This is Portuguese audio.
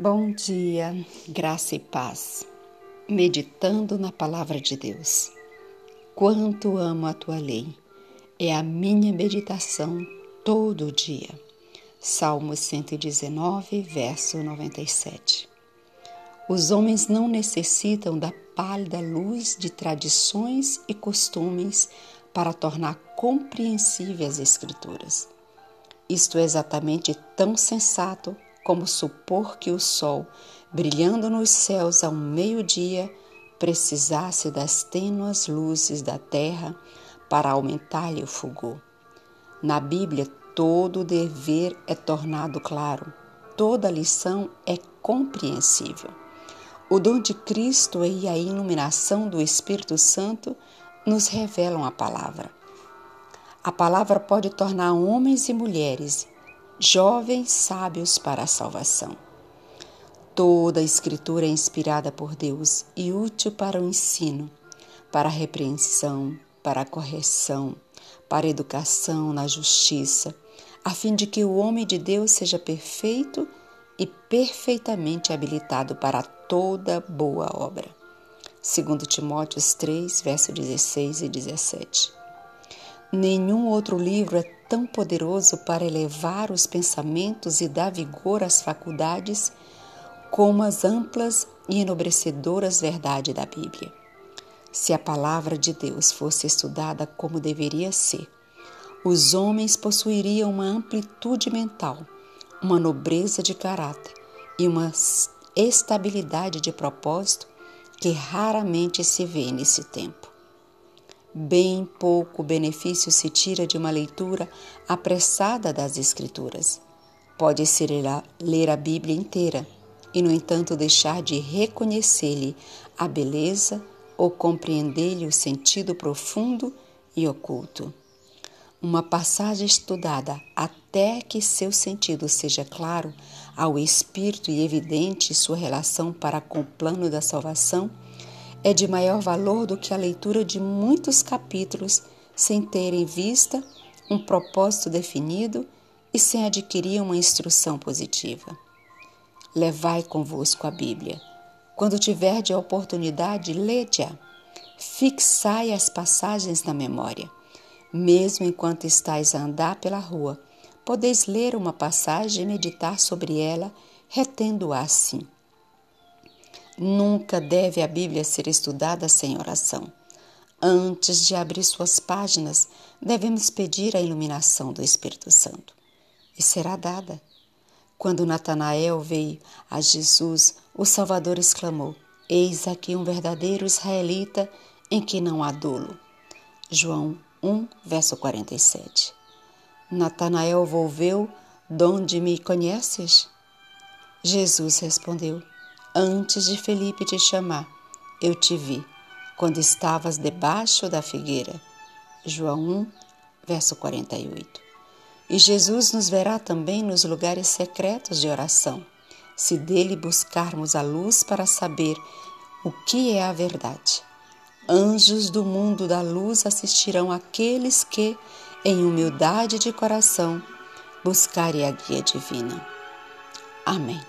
Bom dia, graça e paz. Meditando na palavra de Deus. Quanto amo a tua lei. É a minha meditação todo dia. Salmo 119, verso 97. Os homens não necessitam da pálida luz de tradições e costumes para tornar compreensíveis as Escrituras. Isto é exatamente tão sensato como supor que o sol, brilhando nos céus ao meio-dia, precisasse das tênuas luzes da terra para aumentar-lhe o fulgor. Na Bíblia, todo o dever é tornado claro, toda lição é compreensível. O dom de Cristo e a iluminação do Espírito Santo nos revelam a palavra. A palavra pode tornar homens e mulheres jovens sábios para a salvação. Toda a Escritura é inspirada por Deus e útil para o ensino, para a repreensão, para a correção, para a educação na justiça, a fim de que o homem de Deus seja perfeito e perfeitamente habilitado para toda boa obra. Segundo Timóteos 3, verso 16 e 17. Nenhum outro livro é tão poderoso para elevar os pensamentos e dar vigor às faculdades como as amplas e enobrecedoras verdades da Bíblia. Se a palavra de Deus fosse estudada como deveria ser, os homens possuiriam uma amplitude mental, uma nobreza de caráter e uma estabilidade de propósito que raramente se vê nesse tempo. Bem pouco benefício se tira de uma leitura apressada das Escrituras. Pode-se ler a Bíblia inteira e, no entanto, deixar de reconhecer-lhe a beleza ou compreender-lhe o sentido profundo e oculto. Uma passagem estudada até que seu sentido seja claro ao espírito e evidente sua relação para com o plano da salvação é de maior valor do que a leitura de muitos capítulos sem ter em vista um propósito definido e sem adquirir uma instrução positiva. Levai convosco a Bíblia. Quando tiverdes a oportunidade, lede-a. Fixai as passagens na memória. Mesmo enquanto estais a andar pela rua, podeis ler uma passagem e meditar sobre ela, retendo-a assim. Nunca deve a Bíblia ser estudada sem oração. Antes de abrir suas páginas, devemos pedir a iluminação do Espírito Santo. E será dada. Quando Natanael veio a Jesus, o Salvador exclamou: Eis aqui um verdadeiro israelita em que não há dolo. João 1, verso 47. Natanael volveu: Donde me conheces? Jesus respondeu: Antes de Felipe te chamar, eu te vi, quando estavas debaixo da figueira. João 1, verso 48. E Jesus nos verá também nos lugares secretos de oração, se dele buscarmos a luz para saber o que é a verdade. Anjos do mundo da luz assistirão aqueles que, em humildade de coração, buscarem a guia divina. Amém.